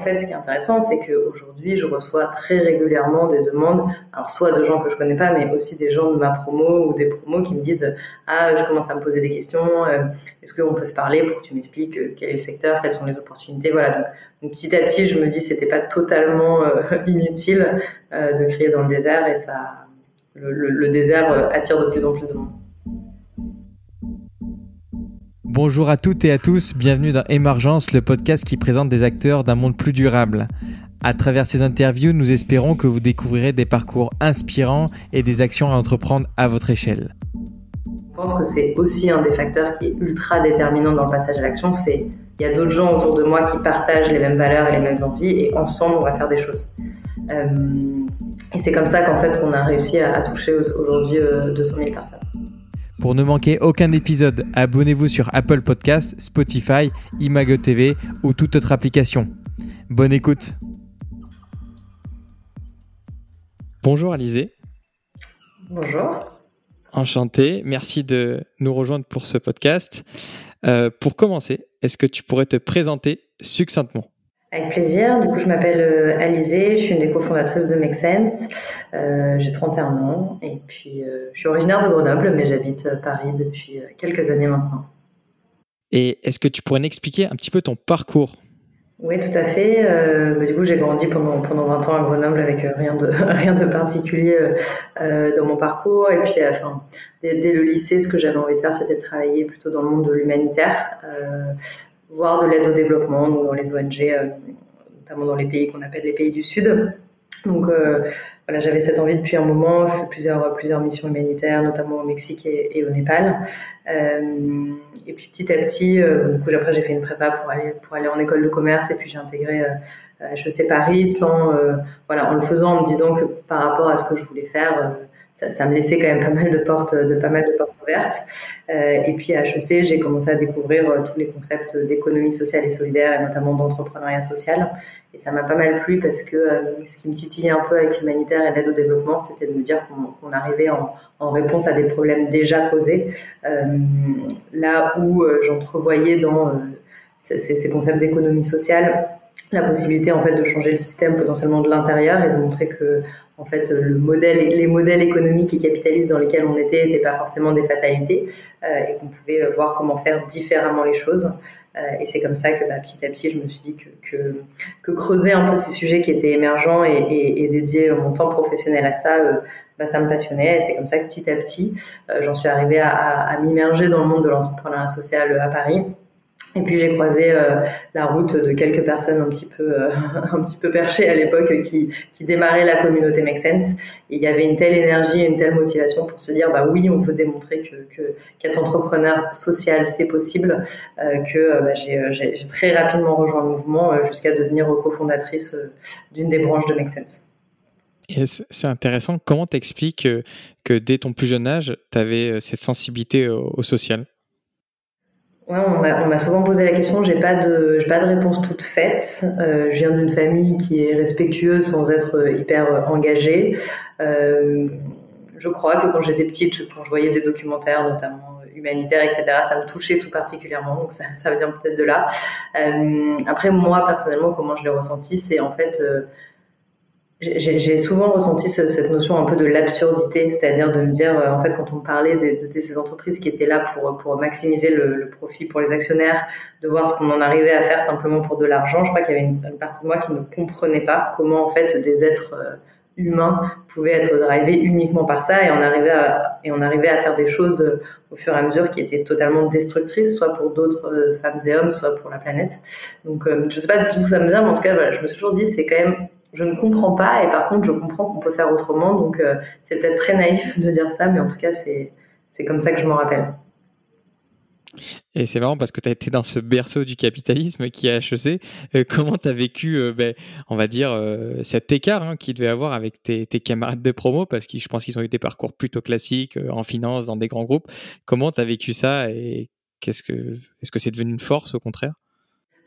En fait, ce qui est intéressant, c'est qu'aujourd'hui, je reçois très régulièrement des demandes, alors soit de gens que je connais pas, mais aussi des gens de ma promo ou des promos qui me disent Ah, je commence à me poser des questions, euh, est-ce qu'on peut se parler pour que tu m'expliques euh, quel est le secteur, quelles sont les opportunités? Voilà, donc, petit à petit, je me dis c'était pas totalement euh, inutile de crier dans le désert et ça, le désert attire de plus en plus de monde. Bonjour à toutes et à tous, bienvenue dans Émergence, le podcast qui présente des acteurs d'un monde plus durable. À travers ces interviews, nous espérons que vous découvrirez des parcours inspirants et des actions à entreprendre à votre échelle. Je pense que c'est aussi un des facteurs qui est ultra déterminant dans le passage à l'action, c'est il y a d'autres gens autour de moi qui partagent les mêmes valeurs et les mêmes envies et ensemble on va faire des choses. Euh, et c'est comme ça qu'en fait on a réussi à, toucher aujourd'hui 200 euh, 000 personnes. Pour ne manquer aucun épisode, abonnez-vous sur Apple Podcasts, Spotify, Imago TV ou toute autre application. Bonne écoute. Bonjour Alizé. Bonjour. Enchanté. Merci de nous rejoindre pour ce podcast. Euh, pour commencer, est-ce que tu pourrais te présenter succinctement? Avec plaisir. Du coup, je m'appelle euh, Alizée, je suis une des cofondatrices de Make Sense. Euh, j'ai 31 ans et puis euh, je suis originaire de Grenoble, mais j'habite Paris depuis quelques années maintenant. Et est-ce que tu pourrais m'expliquer un petit peu ton parcours? Oui, tout à fait. Bah, du coup, j'ai grandi pendant, pendant 20 ans à Grenoble avec rien, de, rien de particulier dans mon parcours. Et puis, enfin, dès, dès, le lycée, ce que j'avais envie de faire, c'était de travailler plutôt dans le monde de l'humanitaire voire de l'aide au développement, donc dans les ONG, euh, notamment dans les pays qu'on appelle les pays du Sud. Donc euh, voilà, j'avais cette envie depuis un moment, fait plusieurs, plusieurs missions humanitaires, notamment au Mexique et, au Népal. Euh, et puis petit à petit, du coup, après j'ai fait une prépa pour aller, pour aller en école de commerce et puis j'ai intégré HEC Paris sans, voilà, en le faisant en me disant que par rapport à ce que je voulais faire, ça, me laissait quand même pas mal de portes, de pas mal de portes ouvertes. Euh, et puis à HEC, j'ai commencé à découvrir euh, tous les concepts d'économie sociale et solidaire, et notamment d'entrepreneuriat social. Et ça m'a pas mal plu parce que euh, ce qui me titillait un peu avec l'humanitaire et l'aide au développement, c'était de me dire qu'on arrivait en, réponse à des problèmes déjà causés, là où j'entrevoyais dans ces, concepts d'économie sociale la possibilité en fait de changer le système potentiellement de l'intérieur et de montrer que en fait le modèle les modèles économiques et capitalistes dans lesquels on était n'étaient pas forcément des fatalités euh, et qu'on pouvait voir comment faire différemment les choses. Euh, et c'est comme ça que bah, petit à petit je me suis dit que, que, creuser un peu ces sujets qui étaient émergents et, et, dédier mon temps professionnel à ça euh, bah, ça me passionnait. Et c'est comme ça que petit à petit j'en suis arrivée à, à m'immerger dans le monde de l'entrepreneuriat social à Paris et puis j'ai croisé euh, la route de quelques personnes un petit peu, euh, un petit peu perchées à l'époque qui, qui démarraient la communauté Make Sense. Et il y avait une telle énergie, une telle motivation pour se dire bah oui, on veut démontrer que qu'être entrepreneur social c'est possible. Euh, que bah, j'ai très rapidement rejoint le mouvement jusqu'à devenir cofondatrice d'une des branches de Make Sense. C'est intéressant. Comment t'expliques que, dès ton plus jeune âge, tu avais cette sensibilité au social? Ouais, on m'a souvent posé la question, j'ai pas de, pas de réponse toute faite. Euh, je viens d'une famille qui est respectueuse sans être hyper engagée. Euh, je crois que quand j'étais petite, quand je voyais des documentaires, notamment humanitaires, etc., ça me touchait tout particulièrement, donc ça, ça vient peut-être de là. Euh, après, moi, personnellement, comment je l'ai ressenti, c'est en fait euh, j'ai souvent ressenti cette notion un peu de l'absurdité, c'est-à-dire de me dire, euh, en fait, quand on parlait de, de, ces entreprises qui étaient là pour, pour maximiser le, le profit pour les actionnaires, de voir ce qu'on en arrivait à faire simplement pour de l'argent, je crois qu'il y avait une, partie de moi qui ne comprenait pas comment, en fait, des êtres euh, humains pouvaient être drivés uniquement par ça et on arrivait à, et on arrivait à faire des choses euh, au fur et à mesure qui étaient totalement destructrices, soit pour d'autres femmes et hommes, soit pour la planète. Donc, je sais pas d'où ça me vient, mais en tout cas, voilà, je me suis toujours dit, c'est quand même je ne comprends pas et par contre je comprends qu'on peut faire autrement donc euh, c'est peut-être très naïf de dire ça mais en tout cas c'est c'est comme ça que je m'en rappelle. Et c'est marrant parce que tu as été dans ce berceau du capitalisme qui est HEC. Euh, comment tu as vécu, euh, ben, on va dire, cet écart hein, qu'il devait avoir avec tes, tes, camarades de promo? Parce que je pense qu'ils ont eu des parcours plutôt classiques en finance, dans des grands groupes. Comment tu as vécu ça et qu'est-ce que, est-ce que c'est devenu une force au contraire?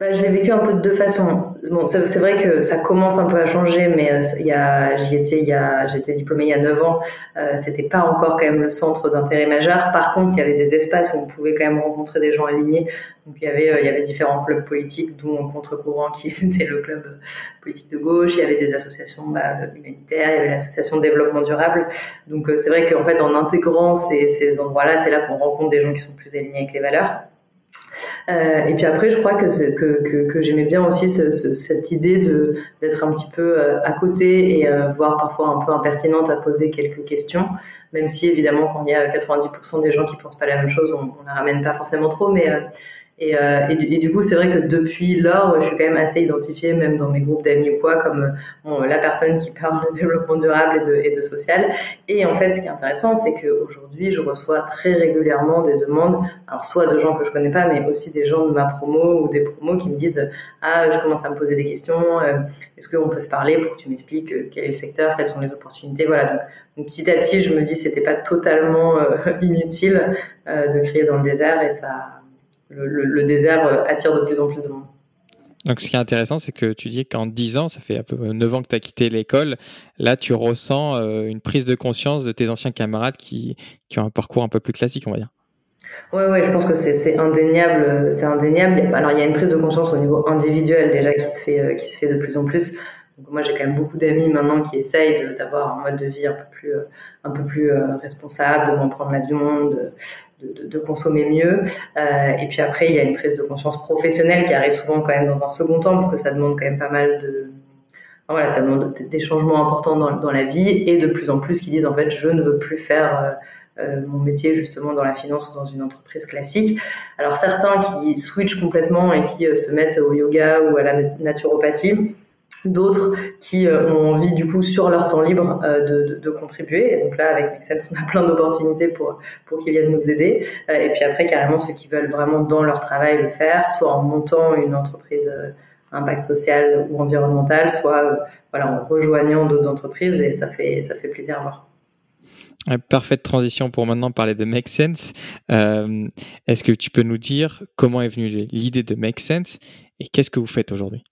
Bah, je l'ai vécu un peu de deux façons. Bon, c'est vrai que ça commence un peu à changer, mais euh, j'y étais, j'étais diplômée il y a 9 ans. Euh, c'était pas encore quand même le centre d'intérêt majeur. Par contre, il y avait des espaces où on pouvait quand même rencontrer des gens alignés. Donc il y avait, euh, différents clubs politiques, dont contre-courant qui était le club politique de gauche. Il y avait des associations bah, humanitaires, il y avait l'association développement durable. Donc c'est vrai qu'en fait, en intégrant ces endroits-là, c'est là qu'on rencontre des gens qui sont plus alignés avec les valeurs. Euh, et puis après, je crois que, j'aimais bien aussi ce, ce, cette idée d'être un petit peu euh, à côté et euh, voire parfois un peu impertinente à poser quelques questions, même si évidemment quand il y a 90% des gens qui pensent pas la même chose, on, on la ramène pas forcément trop, mais et, euh, et, du, coup, c'est vrai que depuis lors, je suis quand même assez identifiée, même dans mes groupes d'amis ou quoi, comme bon, la personne qui parle de développement durable et de, social. Et en fait, ce qui est intéressant, c'est qu'aujourd'hui, je reçois très régulièrement des demandes, alors soit de gens que je connais pas, mais aussi des gens de ma promo ou des promos qui me disent Ah, je commence à me poser des questions, euh, est-ce qu'on peut se parler pour que tu m'expliques euh, quel est le secteur, quelles sont les opportunités? Voilà, donc, donc petit à petit, je me dis c'était pas totalement euh, inutile euh, de crier dans le désert et ça le, désert euh, attire de plus en plus de monde. Donc, ce qui est intéressant, c'est que tu dis qu'en 10 ans, ça fait un peu 9 ans que tu as quitté l'école, là, tu ressens euh, une prise de conscience de tes anciens camarades qui, qui ont un parcours un peu plus classique, on va dire. Ouais, ouais, je pense que c'est indéniable. C'est indéniable. Alors, il y a une prise de conscience au niveau individuel déjà qui se fait, euh, qui se fait de plus en plus. Donc, moi, j'ai quand même beaucoup d'amis maintenant qui essayent d'avoir un mode de vie un peu plus, un peu plus responsable, de moins prendre l'avion, de, de, consommer mieux. Euh, et puis après, il y a une prise de conscience professionnelle qui arrive souvent quand même dans un second temps parce que ça demande quand même pas mal de voilà, ça demande des changements importants dans, dans, la vie et de plus en plus qui disent en fait je ne veux plus faire euh, euh, mon métier justement dans la finance ou dans une entreprise classique. Alors certains qui switchent complètement et qui se mettent au yoga ou à la naturopathie, d'autres qui euh, ont envie du coup sur leur temps libre euh, de, de, contribuer. Et donc là, avec Make on a plein d'opportunités pour, pour qu'ils viennent nous aider. Euh, et puis après, carrément, ceux qui veulent vraiment dans leur travail le faire, soit en montant une entreprise impact social ou environnemental, soit voilà, en rejoignant d'autres entreprises. Et ça fait, ça fait plaisir à voir. Parfaite transition pour maintenant parler de Make Sense. Est-ce que tu peux nous dire comment est venue l'idée de Make Sense et qu'est-ce que vous faites aujourd'hui?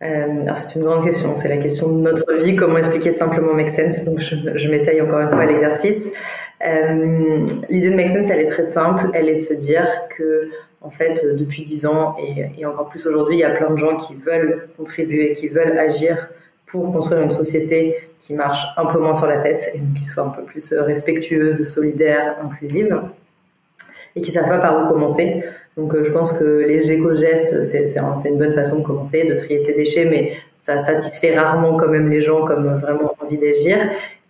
Euh, alors c'est une grande question, c'est la question de notre vie, comment expliquer simplement Make Sense? Donc je, m'essaye encore une fois à l'exercice. Euh, L'idée de Make Sense, elle est très simple, elle est de se dire que en fait depuis dix ans et, et encore plus aujourd'hui, il y a plein de gens qui veulent contribuer, qui veulent agir pour construire une société qui marche un peu moins sur la tête et qui soit un peu plus respectueuse, solidaire, inclusive et qui savent pas par où commencer. Donc euh, je pense que les éco-gestes, c'est un, une bonne façon de commencer, de trier ses déchets, mais ça satisfait rarement quand même les gens comme vraiment envie d'agir.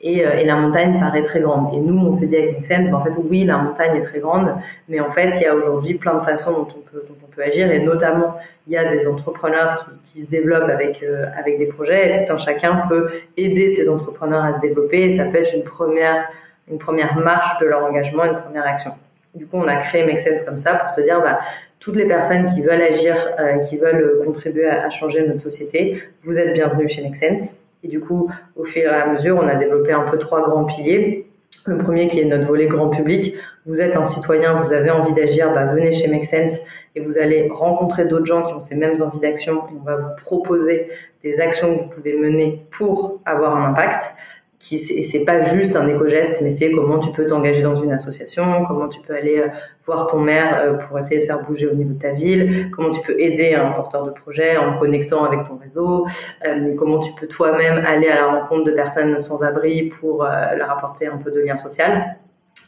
Et, euh, et, la montagne paraît très grande. Et nous, on s'est dit avec Make en fait, oui, la montagne est très grande, mais en fait, il y a aujourd'hui plein de façons dont on peut, agir, et notamment, il y a des entrepreneurs qui, se développent avec, euh, des projets, et tout un chacun peut aider ces entrepreneurs à se développer, et ça peut être une première marche de leur engagement, une première action. Du coup, on a créé Make Sense comme ça pour se dire, bah, toutes les personnes qui veulent agir, euh, qui veulent contribuer à, changer notre société, vous êtes bienvenus chez Make Sense. Et du coup, au fur et à mesure, on a développé un peu trois grands piliers. Le premier qui est notre volet grand public. Vous êtes un citoyen, vous avez envie d'agir, bah, venez chez Make Sense et vous allez rencontrer d'autres gens qui ont ces mêmes envies d'action on va vous proposer des actions que vous pouvez mener pour avoir un impact qui c'est pas juste un éco-geste, mais c'est comment tu peux t'engager dans une association, comment tu peux aller euh, voir ton maire euh, pour essayer de faire bouger au niveau de ta ville, comment tu peux aider un porteur de projet en connectant avec ton réseau, euh, comment tu peux toi-même aller à la rencontre de personnes sans abri pour leur apporter un peu de lien social.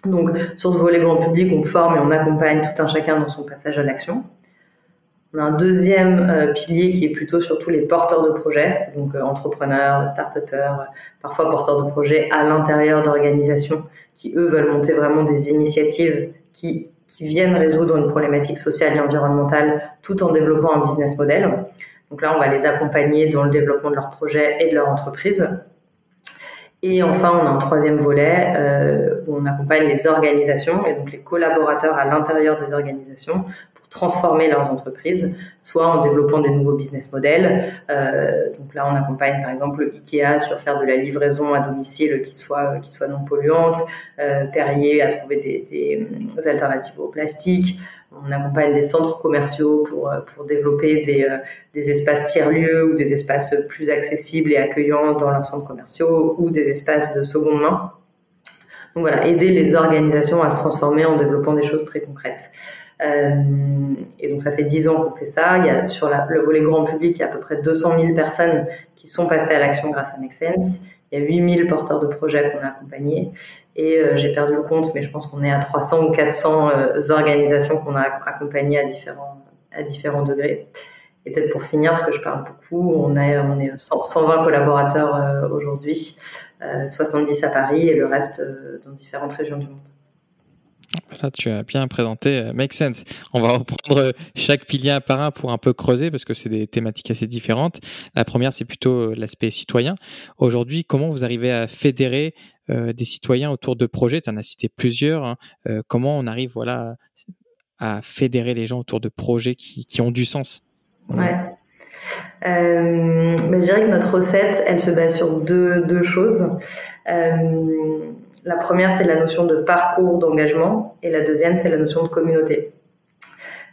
Donc sur ce volet grand public, on forme et on accompagne tout un chacun dans son passage à l'action. On a un deuxième euh, pilier qui est plutôt surtout les porteurs de projets, donc euh, entrepreneurs, start-upers, parfois porteurs de projets à l'intérieur d'organisations qui, eux, veulent monter vraiment des initiatives qui, viennent résoudre une problématique sociale et environnementale tout en développant un business model. Donc là, on va les accompagner dans le développement de leur projet et de leur entreprise. Et enfin, on a un troisième volet euh, où on accompagne les organisations et donc les collaborateurs à l'intérieur des organisations transformer leurs entreprises, soit en développant des nouveaux business models. Euh, donc là, on accompagne par exemple Ikea sur faire de la livraison à domicile qui soit qui soit non polluante, euh, Perrier à trouver des, des, alternatives au plastique, on accompagne des centres commerciaux pour, pour développer des, des espaces tiers-lieux ou des espaces plus accessibles et accueillants dans leurs centres commerciaux ou des espaces de seconde main. Donc voilà, aider les organisations à se transformer en développant des choses très concrètes. Euh, et donc ça fait 10 ans qu'on fait ça. Il y a, sur le volet grand public, il y a à peu près 200 000 personnes qui sont passées à l'action grâce à Make Sense. Il y a 8000 porteurs de projets qu'on a accompagnés. Et euh, j'ai perdu le compte, mais je pense qu'on est à 300 ou 400 euh, organisations qu'on a accompagnées à différents, à différents degrés. Et peut-être pour finir, parce que je parle beaucoup, on, a, on est 120 collaborateurs aujourd'hui, 70 à Paris et le reste dans différentes régions du monde. Tu as bien présenté euh, Make Sense. On va reprendre euh, chaque pilier par un pour un peu creuser parce que c'est des thématiques assez différentes. La première, c'est plutôt euh, l'aspect citoyen. Aujourd'hui, comment vous arrivez à fédérer des citoyens autour de projets? Tu en as cité plusieurs. Hein. comment on arrive voilà, à fédérer les gens autour de projets qui, qui ont du sens? Ouais. je dirais que notre recette, elle se base sur deux, deux choses. La première, c'est la notion de parcours d'engagement et la deuxième, c'est la notion de communauté.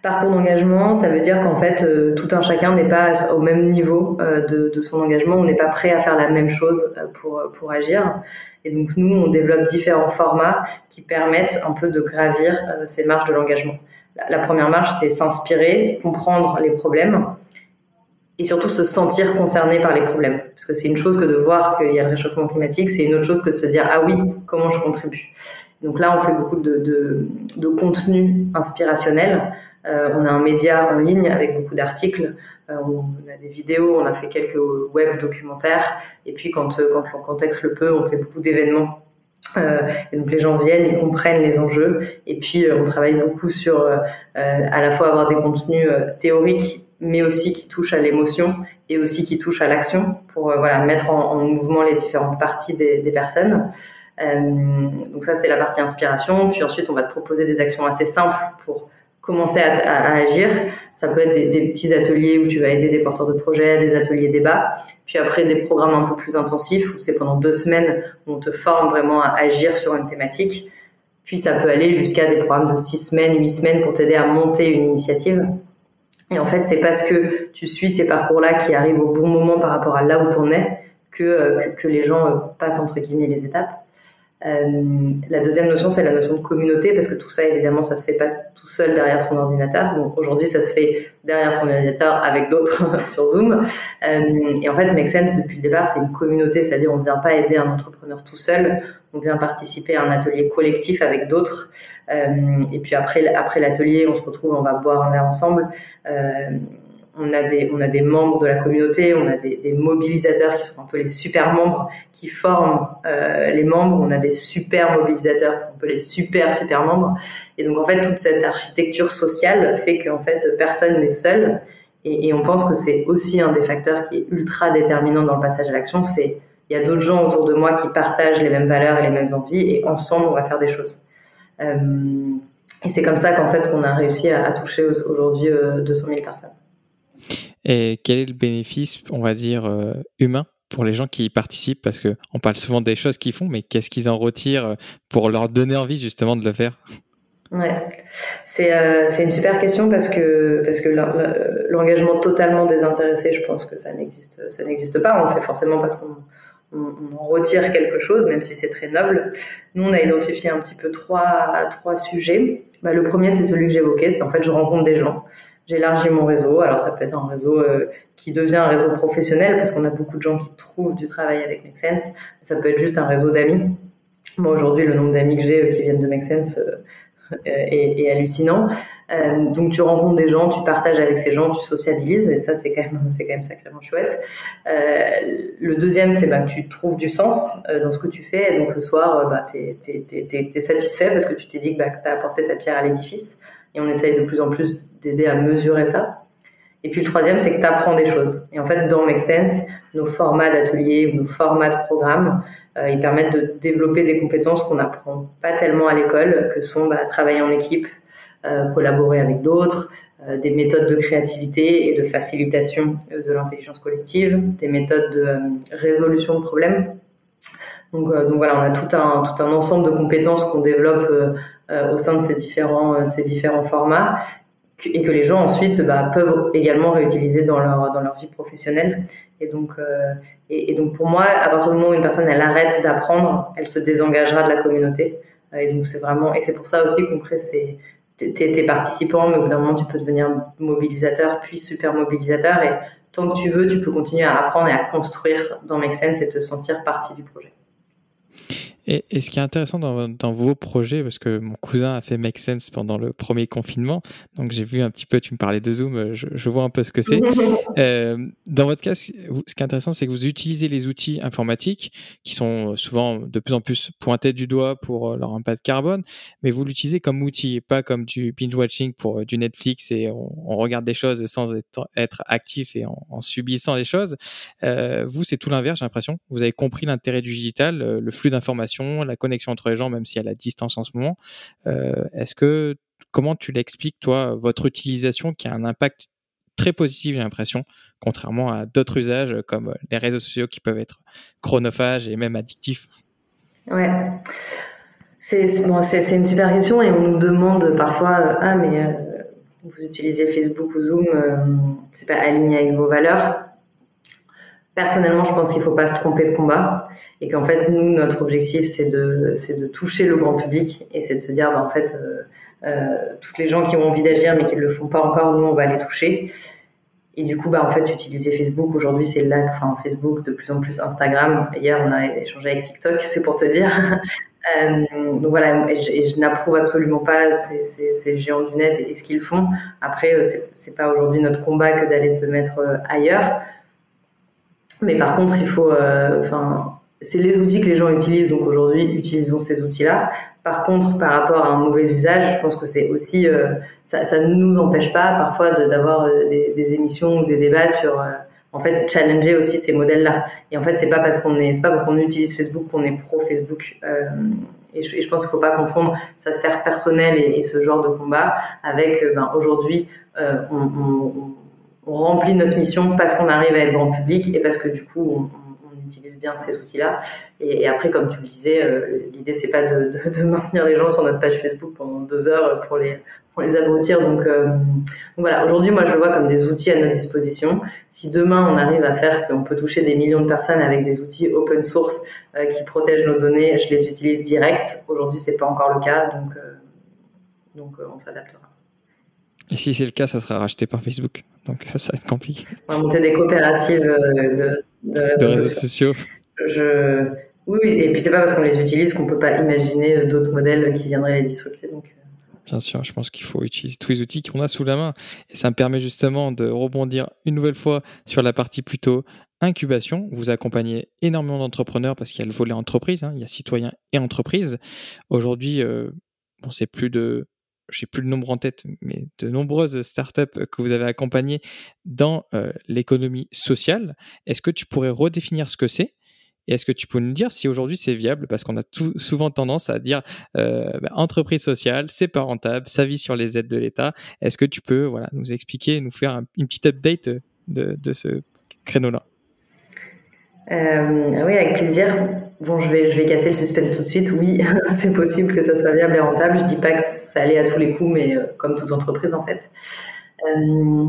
Parcours d'engagement, ça veut dire qu'en fait, euh, tout un chacun n'est pas au même niveau euh, de, son engagement, on n'est pas prêt à faire la même chose euh, pour, pour agir. Et donc nous, on développe différents formats qui permettent un peu de gravir ces marches de l'engagement. La première marche, c'est s'inspirer, comprendre les problèmes et surtout se sentir concerné par les problèmes. Parce que c'est une chose que de voir qu'il y a le réchauffement climatique, c'est une autre chose que de se dire ah oui, comment je contribue. Donc là, on fait beaucoup de, de, de contenu inspirationnel. Euh, on a un média en ligne avec beaucoup d'articles. Euh, on a des vidéos, on a fait quelques web documentaires. Et puis quand, euh, quand le contexte le peut, on fait beaucoup d'événements et donc les gens viennent, ils comprennent les enjeux, et puis on travaille beaucoup sur à la fois avoir des contenus théoriques mais aussi qui touche à l'émotion et aussi qui touche à l'action pour euh, voilà mettre en, mouvement les différentes parties des, personnes. Euh, donc ça c'est la partie inspiration. Puis ensuite on va te proposer des actions assez simples pour commencer à, à, agir. Ça peut être des, des, petits ateliers où tu vas aider des porteurs de projets, des ateliers débats. Puis après des programmes un peu plus intensifs où c'est pendant deux semaines où on te forme vraiment à agir sur une thématique. Puis ça peut aller jusqu'à des programmes de six semaines, huit semaines pour t'aider à monter une initiative. Et en fait, c'est parce que tu suis ces parcours-là qui arrivent au bon moment par rapport à là où tu en es que, euh, que, que, les gens euh, passent entre guillemets les étapes. Euh, la deuxième notion, c'est la notion de communauté, parce que tout ça, évidemment, ça se fait pas tout seul derrière son ordinateur. Bon, aujourd'hui, ça se fait derrière son ordinateur avec d'autres sur Zoom. Euh, et en fait, Make Sense, depuis le départ, c'est une communauté, c'est-à-dire on ne vient pas aider un entrepreneur tout seul, on vient participer à un atelier collectif avec d'autres. Euh, et puis après, après l'atelier, on se retrouve, on va boire un verre ensemble. On a des, on a des membres de la communauté, on a des, mobilisateurs qui sont un peu les super membres qui forment euh, les membres, on a des super mobilisateurs qui sont un peu les super super membres. Et donc en fait toute cette architecture sociale fait qu'en fait personne n'est seul. Et, on pense que c'est aussi un des facteurs qui est ultra déterminant dans le passage à l'action, c'est il y a d'autres gens autour de moi qui partagent les mêmes valeurs et les mêmes envies, et ensemble on va faire des choses. Euh, et c'est comme ça qu'en fait qu'on a réussi à, à toucher aujourd'hui 200 euh, 000 personnes. Et quel est le bénéfice, on va dire, euh, humain pour les gens qui y participent? Parce que on parle souvent des choses qu'ils font, mais qu'est-ce qu'ils en retirent euh, pour leur donner envie justement de le faire? Ouais, c'est euh, une super question parce que parce que l'engagement totalement désintéressé, je pense que ça n'existe pas. On le fait forcément parce qu'on on, retire quelque chose, même si c'est très noble. Nous, on a identifié un petit peu trois trois sujets. Bah, le premier, c'est celui que j'évoquais, c'est en fait je rencontre des gens j'élargis mon réseau. Alors ça peut être un réseau euh, qui devient un réseau professionnel parce qu'on a beaucoup de gens qui trouvent du travail avec Make Sense. Ça peut être juste un réseau d'amis. Moi aujourd'hui, le nombre d'amis que j'ai euh, qui viennent de Make Sense euh, est, hallucinant. donc tu rencontres des gens, tu partages avec ces gens, tu sociabilises et ça c'est quand même sacrément chouette. le deuxième c'est bah, que tu trouves du sens dans ce que tu fais. Et donc le soir, bah, tu es, satisfait parce que tu t'es dit que, bah, tu as apporté ta pierre à l'édifice et on essaye de plus en plus d'aider à mesurer ça. Et puis le troisième, c'est que tu apprends des choses. Et en fait, dans Make Sense, nos formats d'ateliers nos formats de programmes, euh, ils permettent de développer des compétences qu'on n'apprend pas tellement à l'école, que sont bah, travailler en équipe, euh, collaborer avec d'autres, euh, des méthodes de créativité et de facilitation de l'intelligence collective, des méthodes de résolution de problèmes. Donc, donc, voilà, on a tout un, tout un ensemble de compétences qu'on développe au sein de ces différents, ces différents formats et que les gens ensuite bah, peuvent également réutiliser dans leur, dans leur vie professionnelle. Et donc, et, donc pour moi, à partir du moment où une personne elle arrête d'apprendre, elle se désengagera de la communauté. Et donc c'est vraiment et c'est pour ça aussi qu'on crée ces t'es participant, mais au bout d'un moment tu peux devenir mobilisateur, puis super mobilisateur. Et tant que tu veux, tu peux continuer à apprendre et à construire dans Make Sense et te sentir partie du projet. Et, ce qui est intéressant dans, vos projets, parce que mon cousin a fait Make Sense pendant le premier confinement, donc j'ai vu un petit peu, tu me parlais de Zoom, je, vois un peu ce que c'est. Euh, dans votre cas, ce qui est intéressant, c'est que vous utilisez les outils informatiques qui sont souvent de plus en plus pointés du doigt pour euh, leur impact carbone, mais vous l'utilisez comme outil, pas comme du binge-watching pour euh, du Netflix et on, regarde des choses sans être, être actif et en, subissant les choses. vous, c'est tout l'inverse, j'ai l'impression. Vous avez compris l'intérêt du digital, le flux d'informations la connexion entre les gens, même si à la distance en ce moment. Euh, est-ce que comment tu l'expliques toi votre utilisation qui a un impact très positif, j'ai l'impression, contrairement à d'autres usages comme les réseaux sociaux qui peuvent être chronophages et même addictifs? Ouais. C'est une super question et on nous demande parfois euh, Ah, mais euh, vous utilisez Facebook ou Zoom, c'est pas aligné avec vos valeurs? Personnellement, je pense qu'il ne faut pas se tromper de combat et qu'en fait, nous, notre objectif, c'est de, c'est de toucher le grand public et c'est de se dire, bah, en fait, euh, euh, toutes les gens qui ont envie d'agir mais qui ne le font pas encore, nous, on va les toucher. Et du coup, bah, en fait, utiliser Facebook, aujourd'hui, c'est là, enfin, Facebook, de plus en plus Instagram. Hier, on a échangé avec TikTok, c'est pour te dire. euh, donc voilà, et je, n'approuve absolument pas ces, ces, géants du net et, ce qu'ils font. Après, c'est, c'est pas aujourd'hui notre combat que d'aller se mettre ailleurs. Mais par contre, il faut, euh, enfin, c'est les outils que les gens utilisent. Donc aujourd'hui, utilisons ces outils-là. Par contre, par rapport à un mauvais usage, je pense que c'est aussi, euh, ça, ça ne nous empêche pas parfois d'avoir euh, des, des, émissions ou des débats sur, en fait, challenger aussi ces modèles-là. Et en fait, c'est pas parce qu'on est, c'est pas parce qu'on utilise Facebook qu'on est pro Facebook. Et je, et, je, pense qu'il faut pas confondre sa sphère personnelle et, et ce genre de combat avec, ben, aujourd'hui, on, on on remplit notre mission parce qu'on arrive à être grand public et parce que du coup, on, utilise bien ces outils-là. Et, après, comme tu le disais, euh, l'idée, c'est pas de, maintenir les gens sur notre page Facebook pendant deux heures pour les, pour abrutir. Donc, euh, donc voilà, aujourd'hui, moi, je le vois comme des outils à notre disposition. Si demain, on arrive à faire qu'on peut toucher des millions de personnes avec des outils open source euh, qui protègent nos données, je les utilise direct. Aujourd'hui, c'est pas encore le cas, donc, donc on s'adaptera. Et si c'est le cas, ça sera racheté par Facebook. Donc ça va être compliqué. On va monter des coopératives euh, de, réseaux, sociaux. Je... Oui, et puis c'est pas parce qu'on les utilise qu'on peut pas imaginer euh, d'autres modèles qui viendraient les disrupter. Donc... Euh. Bien sûr, je pense qu'il faut utiliser tous les outils qu'on a sous la main. Et ça me permet justement de rebondir une nouvelle fois sur la partie plutôt incubation. Vous accompagnez énormément d'entrepreneurs parce qu'il y a le volet entreprise, hein. il y a citoyens et entreprises. Aujourd'hui, bon, c'est plus de je n'ai plus le nombre en tête, mais de nombreuses startups que vous avez accompagnées dans euh, l'économie sociale. Est-ce que tu pourrais redéfinir ce que c'est? Et est-ce que tu peux nous dire si aujourd'hui c'est viable? Parce qu'on a souvent tendance à dire euh, bah, entreprise sociale, c'est pas rentable, ça vit sur les aides de l'État. Est-ce que tu peux voilà, nous expliquer, nous faire une petite update de, de ce créneau-là? Euh, Oui, avec plaisir. Bon, je vais, je vais casser le suspense tout de suite. Oui, c'est possible que ça soit viable et rentable. Je dis pas que ça allait à tous les coups, mais euh, comme toute entreprise en fait. Euh,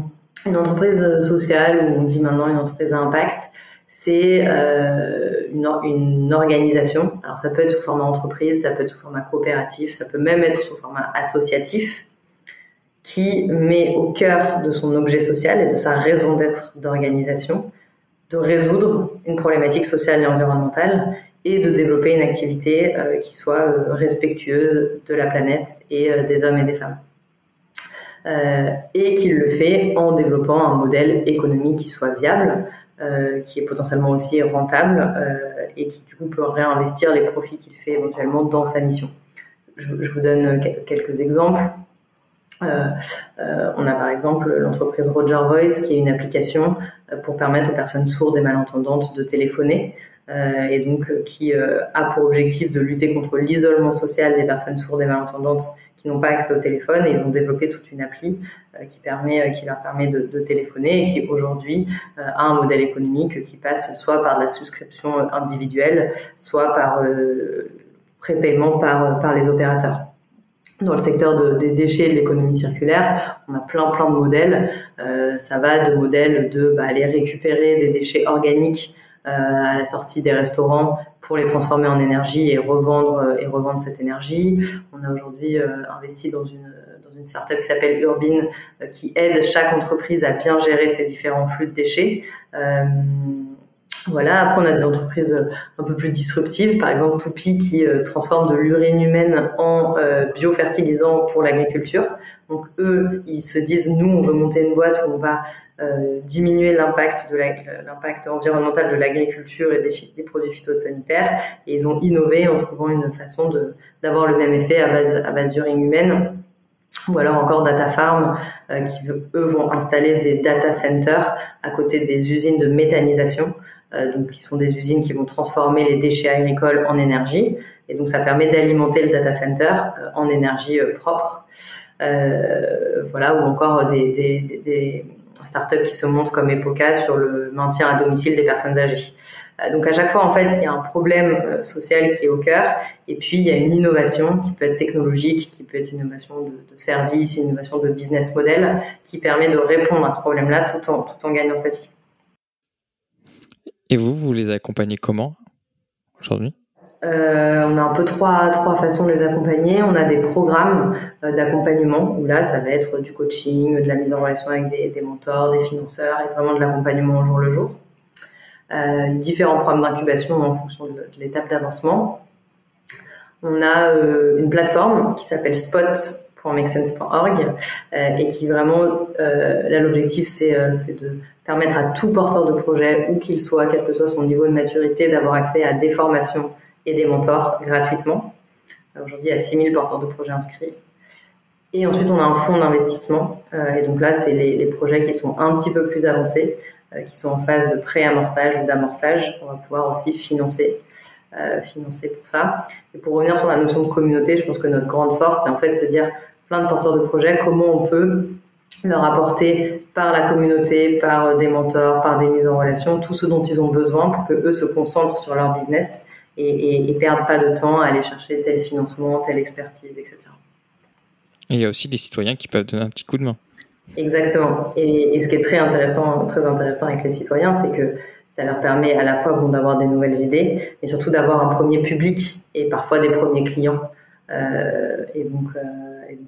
une entreprise sociale, ou on dit maintenant une entreprise à impact, c'est euh, une, une, organisation. Alors ça peut être sous format entreprise, ça peut être sous format coopératif, ça peut même être sous format associatif, qui met au cœur de son objet social et de sa raison d'être d'organisation de résoudre une problématique sociale et environnementale et de développer une activité euh, qui soit euh, respectueuse de la planète et euh, des hommes et des femmes. et qu'il le fait en développant un modèle économique qui soit viable, qui est potentiellement aussi rentable et qui du coup peut réinvestir les profits qu'il fait éventuellement dans sa mission. Je, vous donne quelques exemples. On a par exemple l'entreprise Roger Voice qui est une application pour permettre aux personnes sourdes et malentendantes de téléphoner. Euh, et donc euh, qui euh, a pour objectif de lutter contre l'isolement social des personnes sourdes et malentendantes qui n'ont pas accès au téléphone ils ont développé toute une appli qui leur permet de, téléphoner et qui aujourd'hui a un modèle économique qui passe soit par la souscription individuelle soit par prépaiement par par les opérateurs dans le secteur des déchets et de l'économie circulaire, on a plein plein de modèles. ça va de modèles de bah, aller récupérer des déchets organiques à la sortie des restaurants pour les transformer en énergie et revendre et revendre cette énergie. On a aujourd'hui investi dans une une startup qui s'appelle Urbine, euh, qui aide chaque entreprise à bien gérer ses différents flux de déchets. Euh, voilà. Après, on a des entreprises euh, un peu plus disruptives, par exemple Toupi qui transforme de l'urine humaine en biofertilisant pour l'agriculture. Donc eux, ils se disent nous, on veut monter une boîte où on va diminuer l'impact de l'impact environnemental de l'agriculture et des, produits phytosanitaires. Et ils ont innové en trouvant une façon d'avoir le même effet à base à base d'urine humaine ou alors encore Data Farm, euh, qui eux vont installer des data centers à côté des usines de méthanisation, euh, donc qui sont des usines qui vont transformer les déchets agricoles en énergie, et donc ça permet d'alimenter le data center euh, en énergie propre. voilà, ou encore des, des, des, startups qui se montrent comme Epoca sur le maintien à domicile des personnes âgées. Euh, donc à chaque fois, en fait, il y a un problème euh, social qui est au cœur, et puis il y a une innovation qui peut être technologique, qui peut être une innovation de, service, une innovation de business model, qui permet de répondre à ce problème-là tout en, tout en gagnant sa vie. Et vous, vous les accompagnez comment aujourd'hui? Euh, on a un peu trois, façons de les accompagner. On a des programmes d'accompagnement où là, ça va être du coaching, de la mise en relation avec des, mentors, des financeurs et vraiment de l'accompagnement au jour le jour. Euh, différents programmes d'incubation en fonction de, l'étape d'avancement. On a euh, une plateforme qui s'appelle spot.makesense.org euh, et qui vraiment, là l'objectif c'est de permettre à tout porteur de projet, où qu'il soit, quel que soit son niveau de maturité, d'avoir accès à des formations et des mentors gratuitement. Aujourd'hui, il y a 6000 porteurs de projets inscrits. Et ensuite, on a un fonds d'investissement. et donc là, c'est les, les, projets qui sont un petit peu plus avancés, euh, qui sont en phase de pré-amorçage ou d'amorçage. On va pouvoir aussi financer, euh, financer pour ça. Et pour revenir sur la notion de communauté, je pense que notre grande force, c'est en fait se dire plein de porteurs de projets, comment on peut leur apporter par la communauté, par des mentors, par des mises en relation, tout ce dont ils ont besoin pour que eux se concentrent sur leur business et, et, perdent pas de temps à aller chercher tel financement, telle expertise, etc. Et il y a aussi des citoyens qui peuvent donner un petit coup de main. Exactement. Et, ce qui est très intéressant, très intéressant avec les citoyens, c'est que ça leur permet à la fois bon, d'avoir des nouvelles idées, mais surtout d'avoir un premier public et parfois des premiers clients. Euh, et donc, euh,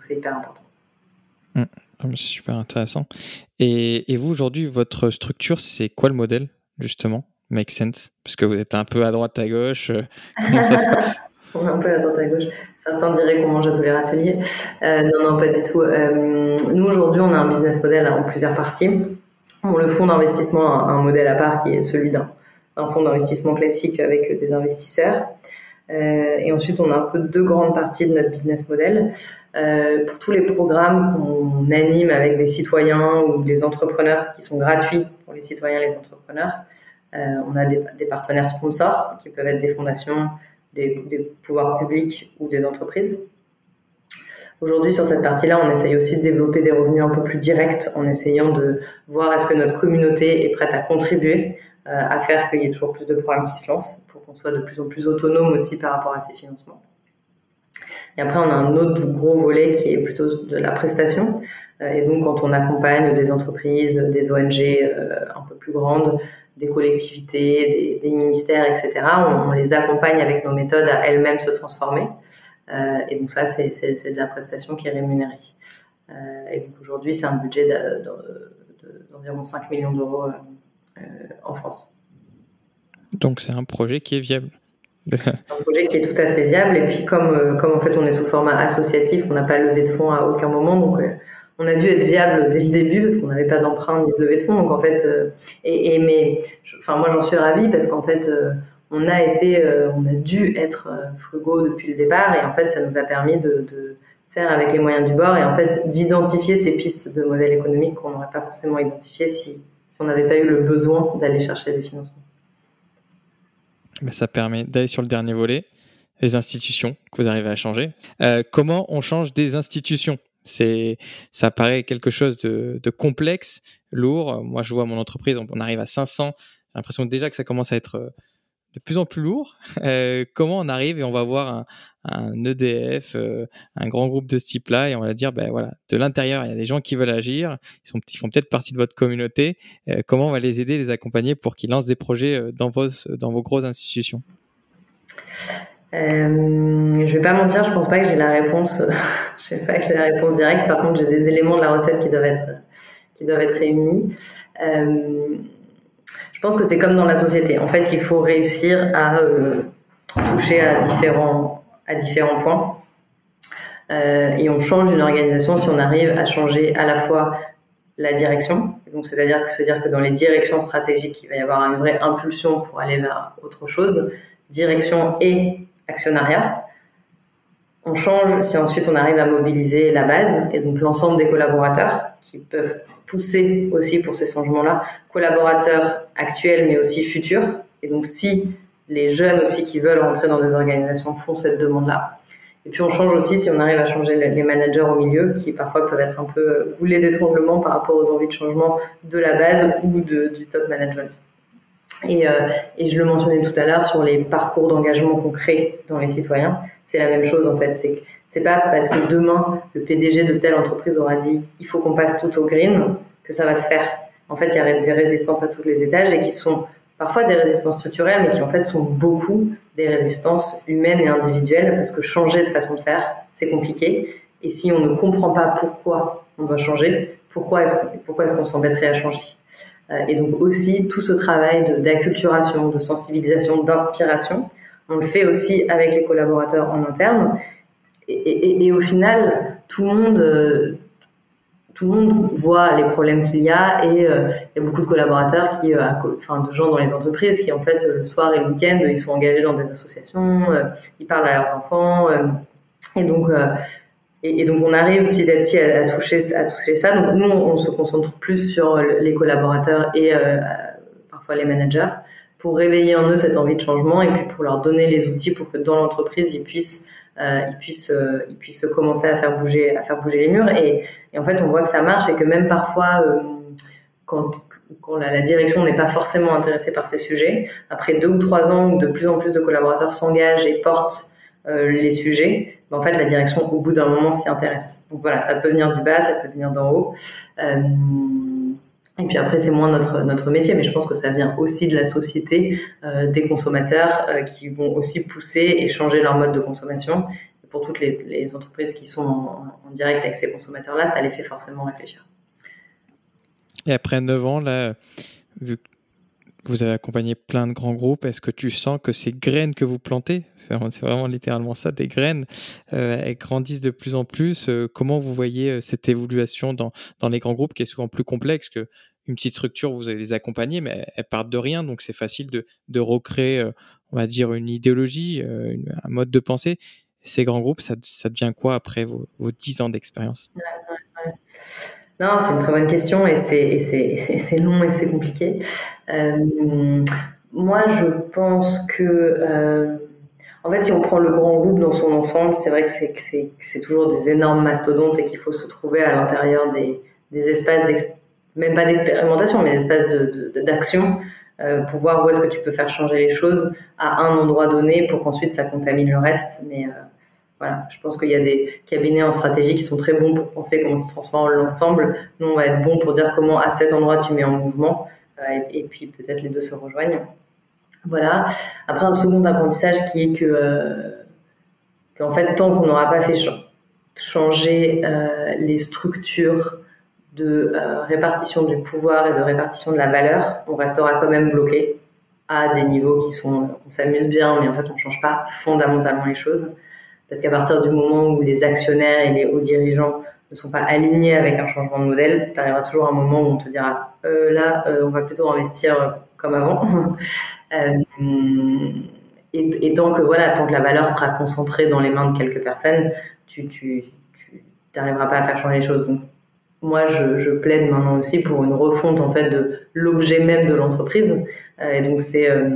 c'est hyper important. Mmh. Ah, c'est super intéressant. Et, et vous, aujourd'hui, votre structure, c'est quoi le modèle, justement Make sense? Parce que vous êtes un peu à droite, à gauche. Euh, comment ça se passe? On est un peu à droite à gauche. Certains diraient qu'on mange à tous les râteliers. Euh, non, non, pas du tout. Euh, nous, aujourd'hui, on a un business model en plusieurs parties. Le fonds d'investissement a un modèle à part qui est celui d'un fonds d'investissement classique avec des investisseurs. Euh, et ensuite, on a un peu deux grandes parties de notre business model. Euh, pour tous les programmes qu'on anime avec des citoyens ou des entrepreneurs qui sont gratuits pour les citoyens et les entrepreneurs, euh, on a des, partenaires sponsors qui peuvent être des fondations, des, pouvoirs publics ou des entreprises. Aujourd'hui, sur cette partie-là, on essaye aussi de développer des revenus un peu plus directs en essayant de voir est-ce que notre communauté est prête à contribuer euh, à faire qu'il y ait toujours plus de programmes qui se lancent pour qu'on soit de plus en plus autonome aussi par rapport à ces financements. Et après, on a un autre gros volet qui est plutôt de la prestation. Euh, et donc, quand on accompagne des entreprises, des ONG euh, un peu plus grandes, des collectivités, des, ministères, etc. On, les accompagne avec nos méthodes à elles-mêmes se transformer. Euh, et donc ça, c'est de la prestation qui est rémunérée. Euh, et donc aujourd'hui, c'est un budget d'environ 5 millions d'euros euh, en France. Donc c'est un projet qui est viable. un projet qui est tout à fait viable. Et puis comme, comme en fait on est sous format associatif, on n'a pas levé de fonds à aucun moment. Donc on a dû être viable dès le début parce qu'on n'avait pas d'emprunt ni de levée de fonds. Donc en fait, euh, et, mais, enfin moi j'en suis ravie parce qu'en fait on a été, euh, on a dû être frugaux depuis le départ et en fait ça nous a permis de, faire avec les moyens du bord et en fait d'identifier ces pistes de modèles économiques qu'on n'aurait pas forcément identifiées si, on n'avait pas eu le besoin d'aller chercher des financements. Mais ça permet d'aller sur le dernier volet, les institutions que vous arrivez à changer. comment on change des institutions? C'est, ça paraît quelque chose de, complexe, lourd. Moi, je vois mon entreprise, on, arrive à 500. J'ai l'impression déjà que ça commence à être euh, de plus en plus lourd. comment on arrive et on va voir un, EDF, un grand groupe de ce type-là, et on va dire, ben voilà, de l'intérieur, il y a des gens qui veulent agir, ils, font peut-être partie de votre communauté. comment on va les aider, les accompagner pour qu'ils lancent des projets dans vos, dans vos grosses institutions? Euh, je vais pas mentir, je pense pas que j'ai la réponse. je sais pas que j'ai la réponse directe. Par contre, j'ai des éléments de la recette qui doivent être qui doivent être réunis. Euh, je pense que c'est comme dans la société. En fait, il faut réussir à euh, toucher à différents points. Euh, et on change une organisation si on arrive à changer à la fois la direction. Donc, c'est-à-dire que se dire que dans les directions stratégiques, il va y avoir une vraie impulsion pour aller vers autre chose. Direction et actionnariat. On change si ensuite on arrive à mobiliser la base et donc l'ensemble des collaborateurs qui peuvent pousser aussi pour ces changements-là, collaborateurs actuels mais aussi futurs. Et donc si les jeunes aussi qui veulent rentrer dans des organisations font cette demande-là. Et puis on change aussi si on arrive à changer les managers au milieu qui parfois peuvent être un peu goulés d'étranglement par rapport aux envies de changement de la base ou du top management. Et, euh, et, je le mentionnais tout à l'heure sur les parcours d'engagement qu'on crée dans les citoyens. C'est la même chose en fait. C'est c'est pas parce que demain le PDG de telle entreprise aura dit il faut qu'on passe tout au green que ça va se faire. En fait, il y a des résistances à tous les étages et qui sont parfois des résistances structurelles, mais qui en fait sont beaucoup des résistances humaines et individuelles parce que changer de façon de faire, c'est compliqué. Et si on ne comprend pas pourquoi on doit changer, pourquoi est-ce pourquoi est-ce qu'on s'embêterait à changer? Euh, et donc aussi tout ce travail d'acculturation, de, sensibilisation, d'inspiration, on le fait aussi avec les collaborateurs en interne. Et, et, au final, tout le monde, euh, tout le monde voit les problèmes qu'il y a et euh, il y a beaucoup de collaborateurs qui, enfin de gens dans les entreprises qui en fait le soir et le week-end ils sont engagés dans des associations, ils parlent à leurs enfants et donc donc on arrive petit à petit à, toucher à toucher ça. Donc nous on, se concentre plus sur les collaborateurs et euh, parfois les managers pour réveiller en eux cette envie de changement et puis pour leur donner les outils pour que dans l'entreprise ils puissent euh, ils puissent euh, ils puissent commencer à faire bouger à faire bouger les murs et, et en fait on voit que ça marche et que même parfois euh, quand quand la, direction n'est pas forcément intéressée par ces sujets, après deux ou trois ans où de plus en plus de collaborateurs s'engagent et portent euh, les sujets, ben, en fait, la direction, au bout d'un moment, s'y intéresse. Donc voilà, ça peut venir du bas, ça peut venir d'en haut. Euh, et puis après, c'est moins notre, notre métier, mais je pense que ça vient aussi de la société, euh, des consommateurs qui vont aussi pousser et changer leur mode de consommation. Et pour toutes les, les, entreprises qui sont en, en direct avec ces consommateurs-là, ça les fait forcément réfléchir. Et après 9 ans, là, vu que vous avez accompagné plein de grands groupes. Est-ce que tu sens que ces graines que vous plantez, c'est vraiment littéralement ça, des graines, euh, elles grandissent de plus en plus euh, Comment vous voyez euh, cette évolution dans, dans les grands groupes qui est souvent plus complexe que une petite structure, vous allez les accompagner, mais elles partent de rien, donc c'est facile de, de recréer, on va dire, une idéologie, un mode de pensée. Ces grands groupes, ça, ça devient quoi après vos, 10 ans d'expérience? Non, c'est une très bonne question et c'est long et c'est compliqué. Euh, moi, je pense que, euh, en fait, si on prend le grand groupe dans son ensemble, c'est vrai que c'est toujours des énormes mastodontes et qu'il faut se trouver à l'intérieur des, des, espaces, même pas d'expérimentation, mais d'espaces d'action de, euh, pour voir où est-ce que tu peux faire changer les choses à un endroit donné pour qu'ensuite ça contamine le reste. Mais voilà, je pense qu'il y a des cabinets en stratégie qui sont très bons pour penser comment tu transformes l'ensemble. Nous, on va être bon pour dire comment à cet endroit tu mets en mouvement. Euh, et, puis peut-être les deux se rejoignent. Voilà. Après, un second apprentissage qui est que, euh, en fait, tant qu'on n'aura pas fait changer euh, les structures de répartition du pouvoir et de répartition de la valeur, on restera quand même bloqué à des niveaux qui sont, on s'amuse bien, mais en fait, on ne change pas fondamentalement les choses. Parce qu'à partir du moment où les actionnaires et les hauts dirigeants ne sont pas alignés avec un changement de modèle, tu arriveras toujours à un moment où on te dira euh, là, euh, on va plutôt investir comme avant. euh, et, tant que voilà, tant que la valeur sera concentrée dans les mains de quelques personnes, tu, n'arriveras pas à faire changer les choses. Donc, moi, je, je, plaide maintenant aussi pour une refonte en fait de l'objet même de l'entreprise. Euh, et donc, c'est euh,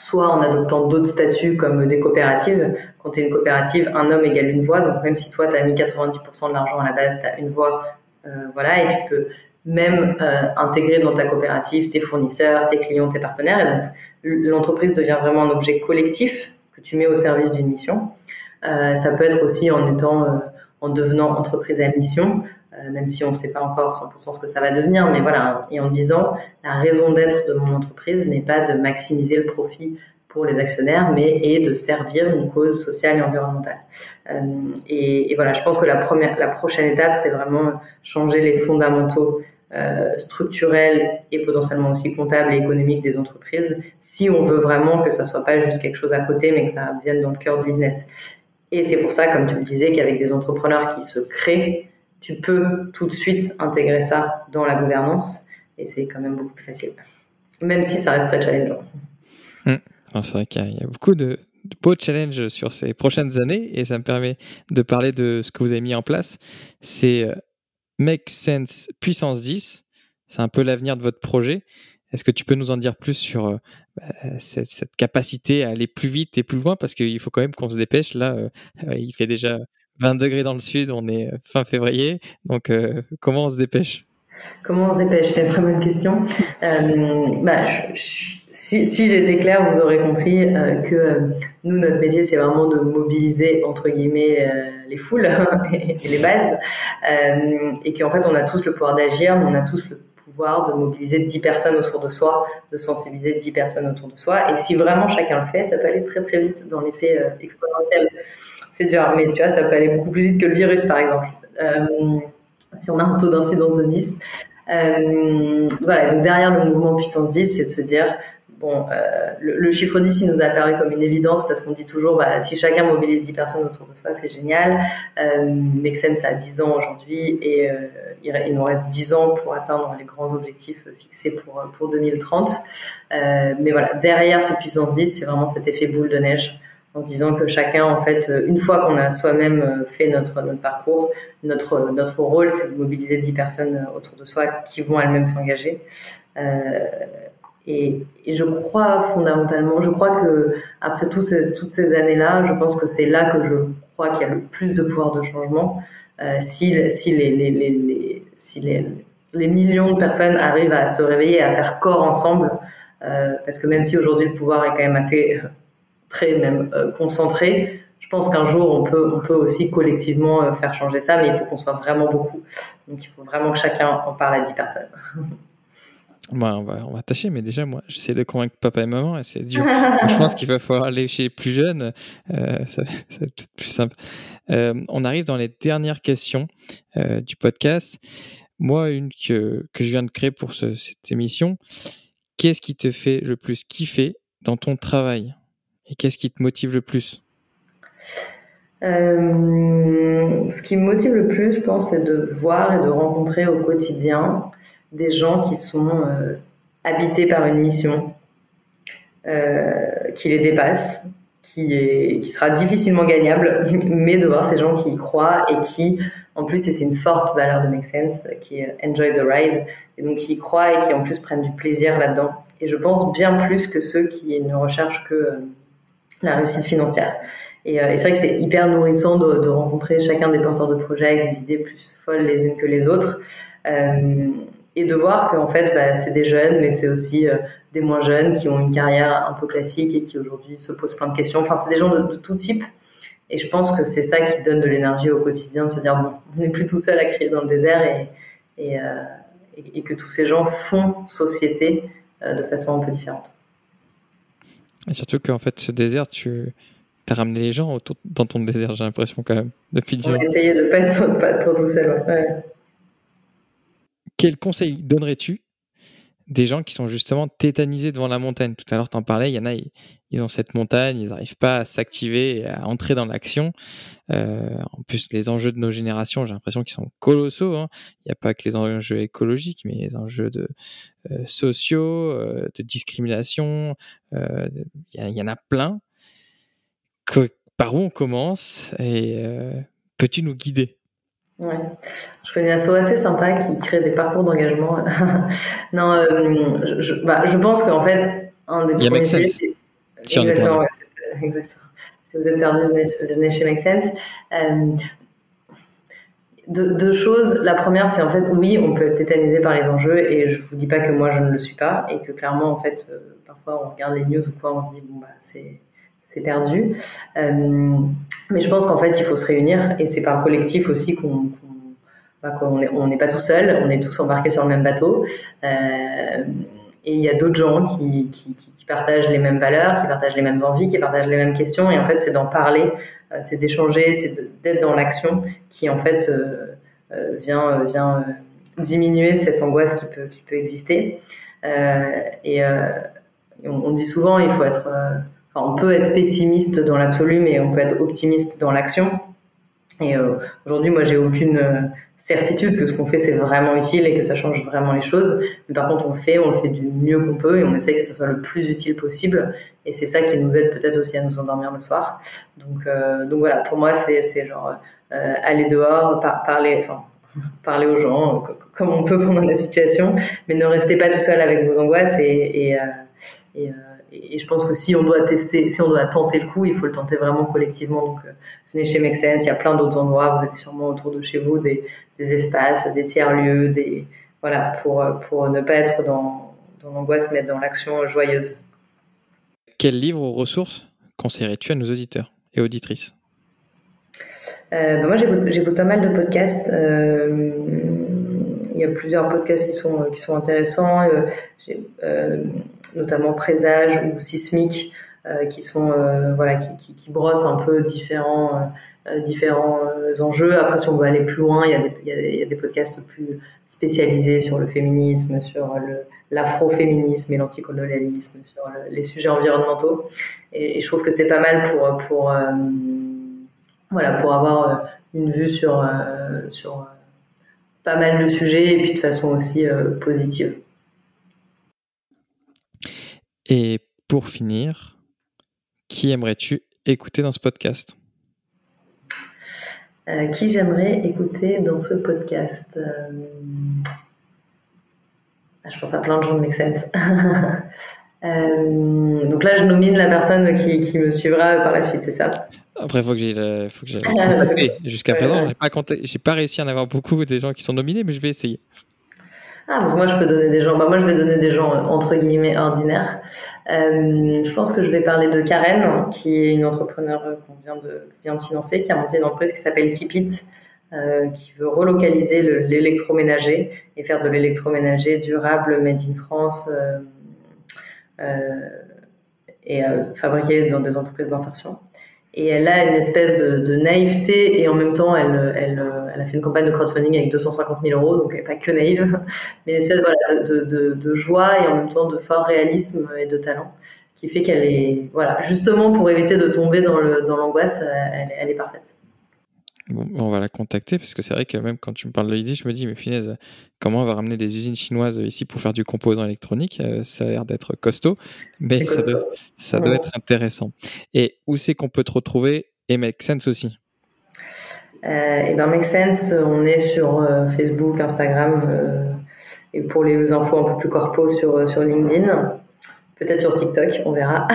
soit en adoptant d'autres statuts comme des coopératives. Quand tu es une coopérative, un homme égale une voix. Donc même si toi, tu as mis 90% de l'argent à la base, tu as une voix. Euh, voilà, et tu peux même intégrés dans ta coopérative, tes fournisseurs, tes clients, tes partenaires. Et donc, l'entreprise devient vraiment un objet collectif que tu mets au service d'une mission. ça peut être aussi en étant, en devenant entreprise à mission, euh, même si on ne sait pas encore 100% ce que ça va devenir. Mais voilà, et en disant, la raison d'être de mon entreprise n'est pas de maximiser le profit pour les actionnaires, mais est de servir une cause sociale et environnementale. Euh, et, voilà, je pense que la, première, la prochaine étape, c'est vraiment changer les fondamentaux euh, structurels et potentiellement aussi comptables et économiques des entreprises, si on veut vraiment que ça soit pas juste quelque chose à côté, mais que ça vienne dans le cœur du business. Et c'est pour ça, comme tu le disais, qu'avec des entrepreneurs qui se créent, tu peux tout de suite intégrer ça dans la gouvernance et c'est quand même beaucoup plus facile, même si ça reste très challengeant. Mmh. C'est vrai qu'il y, a beaucoup de, beaux challenges sur ces prochaines années et ça me permet de parler de ce que vous avez mis en place. C'est euh, Make Sense Puissance 10. C'est un peu l'avenir de votre projet. Est-ce que tu peux nous en dire plus sur euh, bah, cette, cette, capacité à aller plus vite et plus loin? Parce qu'il faut quand même qu'on se dépêche. Là, euh, il fait déjà 20 degrés dans le sud, on est euh, fin février. Donc, euh, comment on se dépêche? Comment on se dépêche? C'est une très bonne question. Euh, bah, si, si j'étais claire, vous aurez compris que nous, notre métier, c'est vraiment de mobiliser, entre guillemets, les foules et, les bases. et qu'en fait, on a tous le pouvoir d'agir, mais on a tous le pouvoir de mobiliser 10 personnes autour de soi, de sensibiliser 10 personnes autour de soi. Et si vraiment chacun le fait, ça peut aller très très vite dans l'effet exponentiel c'est dur. Mais tu vois, ça peut aller beaucoup plus vite que le virus, par exemple. Euh, si on a un taux d'incidence de 10. Euh, voilà, donc derrière le mouvement puissance 10, c'est de se dire, bon, euh, le, chiffre 10, il nous a apparu comme une évidence parce qu'on dit toujours, bah, si chacun mobilise 10 personnes autour de soi, c'est génial. Euh, ça a 10 ans aujourd'hui et il, nous reste 10 ans pour atteindre les grands objectifs fixés pour, pour 2030. mais voilà, derrière ce puissance 10, c'est vraiment cet effet boule de neige en disant que chacun, en fait, euh, une fois qu'on a soi-même euh, fait notre, notre parcours, notre, notre rôle, c'est de mobiliser 10 personnes euh, autour de soi qui vont elles-mêmes s'engager. Et, je crois fondamentalement, je crois que après tout toutes ces années-là, je pense que c'est là que je crois qu'il y a le plus de pouvoir de changement. Si, si, les, les, les, si les, les, millions de personnes arrivent à se réveiller, à faire corps ensemble, parce que même si aujourd'hui le pouvoir est quand même assez très même euh, concentré. Je pense qu'un jour, on peut, on peut aussi collectivement euh, faire changer ça, mais il faut qu'on soit vraiment beaucoup. Donc, il faut vraiment que chacun en parle à 10 personnes. On, va, on va tâcher, mais déjà, moi, j'essaie de convaincre papa et maman et c'est dur. je pense qu'il va falloir aller chez les plus jeunes. Euh, ça, va être plus simple. on arrive dans les dernières questions du podcast. Moi, une que, que je viens de créer pour cette émission. Qu'est-ce qui te fait le plus kiffer dans ton travail? Et qu'est-ce qui te motive le plus? Euh, ce qui me motive le plus, je pense, c'est de voir et de rencontrer au quotidien des gens qui sont euh, habités par une mission euh, qui les dépasse, qui, qui sera difficilement gagnable, mais de voir ces gens qui y croient et qui, en plus, et c'est une forte valeur de Make Sense, qui Enjoy the Ride, et donc qui y croient et qui en plus prennent du plaisir là-dedans. Et je pense bien plus que ceux qui ne recherchent que la réussite financière. Et, euh, et c'est vrai que c'est hyper nourrissant de, rencontrer chacun des porteurs de projets avec des idées plus folles les unes que les autres. Euh, et de voir qu'en fait, bah, c'est des jeunes, mais c'est aussi euh, des moins jeunes qui ont une carrière un peu classique et qui aujourd'hui se posent plein de questions. Enfin, c'est des gens de, tout type. Et je pense que c'est ça qui donne de l'énergie au quotidien, de se dire, bon, on n'est plus tout seul à crier dans le désert et, et, que tous ces gens font société de façon un peu différente. Et surtout qu'en fait, ce désert, tu as ramené les gens autour, dans ton désert, j'ai l'impression quand même, depuis 10 ans. On a essayé de ne pas être, pas trop tout seul. Ouais. Quel conseil donnerais-tu des gens qui sont justement tétanisés devant la montagne. Tout à l'heure, tu en parlais, il y en a, ils, ont cette montagne, ils n'arrivent pas à s'activer, à entrer dans l'action. Euh, en plus, les enjeux de nos générations, j'ai l'impression qu'ils sont colossaux. Hein. Il n'y a pas que les enjeux écologiques, mais les enjeux de, euh, sociaux, euh, de discrimination. Euh, il y, en a plein. Que, par où on commence et peux-tu nous guider? Ouais. Je connais un asso assez sympa qui crée des parcours d'engagement. non, euh, je, bah, je, pense qu'en fait, un des premiers sujets, Exactement, ouais, exactement. Si vous êtes perdu, venez, venez chez Make Sense. Euh, deux, choses. La première, c'est en fait, oui, on peut être tétanisé par les enjeux et je vous dis pas que moi je ne le suis pas et que clairement, en fait, euh, parfois on regarde les news ou quoi, on se dit, bon, bah, c'est, c'est perdu. Mais je pense qu'en fait, il faut se réunir et c'est par collectif aussi qu'on, bah, qu'on n'est pas tout seul, on est tous embarqués sur le même bateau. Euh, et il y a d'autres gens qui, qui, partagent les mêmes valeurs, qui partagent les mêmes envies, qui partagent les mêmes questions. Et en fait, c'est d'en parler, euh, c'est d'échanger, c'est d'être dans l'action qui, en fait, euh vient, vient diminuer cette angoisse qui peut, qui peut exister. et on, on, dit souvent, il faut être, on peut être pessimiste dans l'absolu, mais on peut être optimiste dans l'action. Et aujourd'hui, moi, j'ai aucune certitude que ce qu'on fait c'est vraiment utile et que ça change vraiment les choses. Mais par contre, on le fait, on le fait du mieux qu'on peut et on essaye que ça soit le plus utile possible. Et c'est ça qui nous aide peut-être aussi à nous endormir le soir. Donc, euh, donc voilà, pour moi, c'est, genre euh, aller dehors, parler, parler aux gens comme on peut pendant la situation, mais ne restez pas tout seul avec vos angoisses euh, et et, je pense que si on doit tester, si on doit tenter le coup, il faut le tenter vraiment collectivement. Donc, euh, venez chez Make Sense, il y a plein d'autres endroits. Vous avez sûrement autour de chez vous des, des espaces, des tiers-lieux, des, voilà, pour, euh, pour ne pas être dans, dans l'angoisse, mais être dans l'action joyeuse. Quel livre ou ressources conseillerais-tu à nos auditeurs et auditrices? Euh, bah moi, j'écoute pas mal de podcasts. Euh, y a plusieurs podcasts qui sont, qui sont intéressants. Euh, notamment Présage ou Sismique, euh, qui sont euh, voilà qui, qui, brossent un peu différents euh, différents enjeux. Après, si on veut aller plus loin, il y, a des, il, y a, des podcasts plus spécialisés sur le féminisme, sur l'afroféminisme et l'anticolonialisme, sur les sujets environnementaux. Et, je trouve que c'est pas mal pour pour voilà pour avoir une vue sur sur pas mal de sujets et puis de façon aussi positive. Et pour finir, qui aimerais-tu écouter dans ce podcast? Euh, Qui j'aimerais écouter dans ce podcast euh, Je pense à plein de gens de Make Sense. Euh, donc là, je nomine la personne qui, me suivra par la suite, c'est ça? Après, il faut que j'ai Jusqu'à présent, j'ai pas j'ai pas réussi à en avoir beaucoup des gens qui sont nominés, mais je vais essayer. Ah, parce que moi, je peux donner des gens. Bah, moi, je vais donner des gens euh, entre guillemets ordinaires. Euh, je pense que je vais parler de Karen, qui est une entrepreneure euh, qu'on vient de, vient de financer, qui a monté une entreprise qui s'appelle Keep It, qui veut relocaliser l'électroménager et faire de l'électroménager durable, made in France et fabriqué dans des entreprises d'insertion. Et elle a une espèce de, naïveté et en même temps, elle, elle, elle, a fait une campagne de crowdfunding avec 250 000 euros, donc elle n'est pas que naïve, mais une espèce voilà, de, de, de, joie et en même temps de fort réalisme et de talent qui fait qu'elle est, voilà, justement pour éviter de tomber dans l'angoisse, dans elle, elle est parfaite on va la contacter parce que c'est vrai que même quand tu me parles de l'idée, je me dis, mais finesse, comment on va ramener des usines chinoises ici pour faire du composant électronique? Euh, Ça a l'air d'être costaud, mais ça, doit, être intéressant. Et où c'est qu'on peut te retrouver? Et Make Sense aussi euh, et ben Make Sense, on est sur euh, Facebook, Instagram et pour les infos un peu plus corpo sur, sur LinkedIn, peut-être sur TikTok, on verra.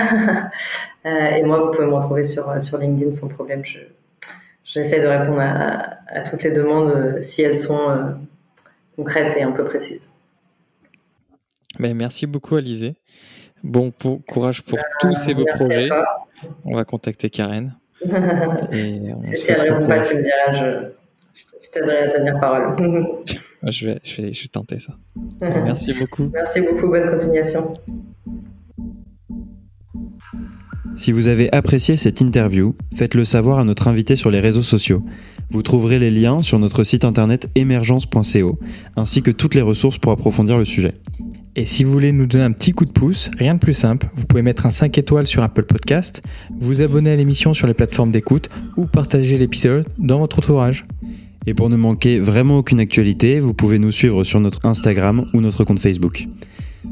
et moi, vous pouvez me retrouver sur, sur LinkedIn sans problème. Je, j'essaie de répondre à, toutes les demandes euh, si elles sont euh, concrètes et un peu précises. Ben, merci beaucoup, Alizé. Bon courage pour tous ces beaux projets. On va contacter Karen. si elle ne répond pas, tu me diras, je, je t'aiderai à tenir parole. je, vais, je, vais, je vais tenter ça. merci beaucoup. Merci beaucoup, bonne continuation. Si vous avez apprécié cette interview, faites-le savoir à notre invité sur les réseaux sociaux. Vous trouverez les liens sur notre site internet émergence.co, ainsi que toutes les ressources pour approfondir le sujet. Et si vous voulez nous donner un petit coup de pouce, rien de plus simple, vous pouvez mettre un 5 étoiles sur Apple Podcast, vous abonner à l'émission sur les plateformes d'écoute ou partager l'épisode dans votre entourage. Et pour ne manquer vraiment aucune actualité, vous pouvez nous suivre sur notre Instagram ou notre compte Facebook.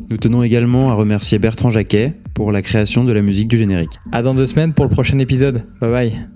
Nous tenons également à remercier Bertrand Jacquet pour la création de la musique du générique. À dans deux semaines pour le prochain épisode. Bye bye.